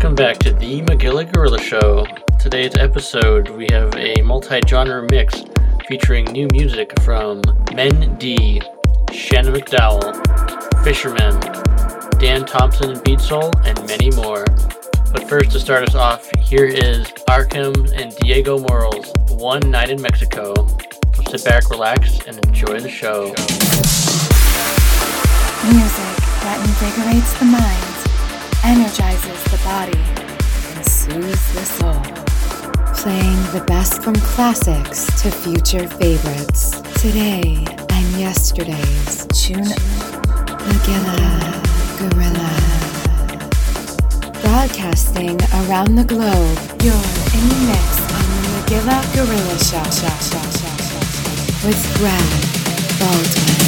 Welcome back to the Magilla Gorilla Show. Today's episode, we have a multi genre mix featuring new music from Men D, Shannon McDowell, Fisherman, Dan Thompson and Beat Soul, and many more. But first, to start us off, here is Arkham and Diego Morales, One Night in Mexico. So sit back, relax, and enjoy the show. Music that invigorates the mind, energizes the body, and soothes the soul. Playing the best from classics to future favorites. Today and yesterday's Tune Magilla Gorilla. Broadcasting around the globe, you're in the mix on the Magilla Gorilla Show, with Brad Baldwin.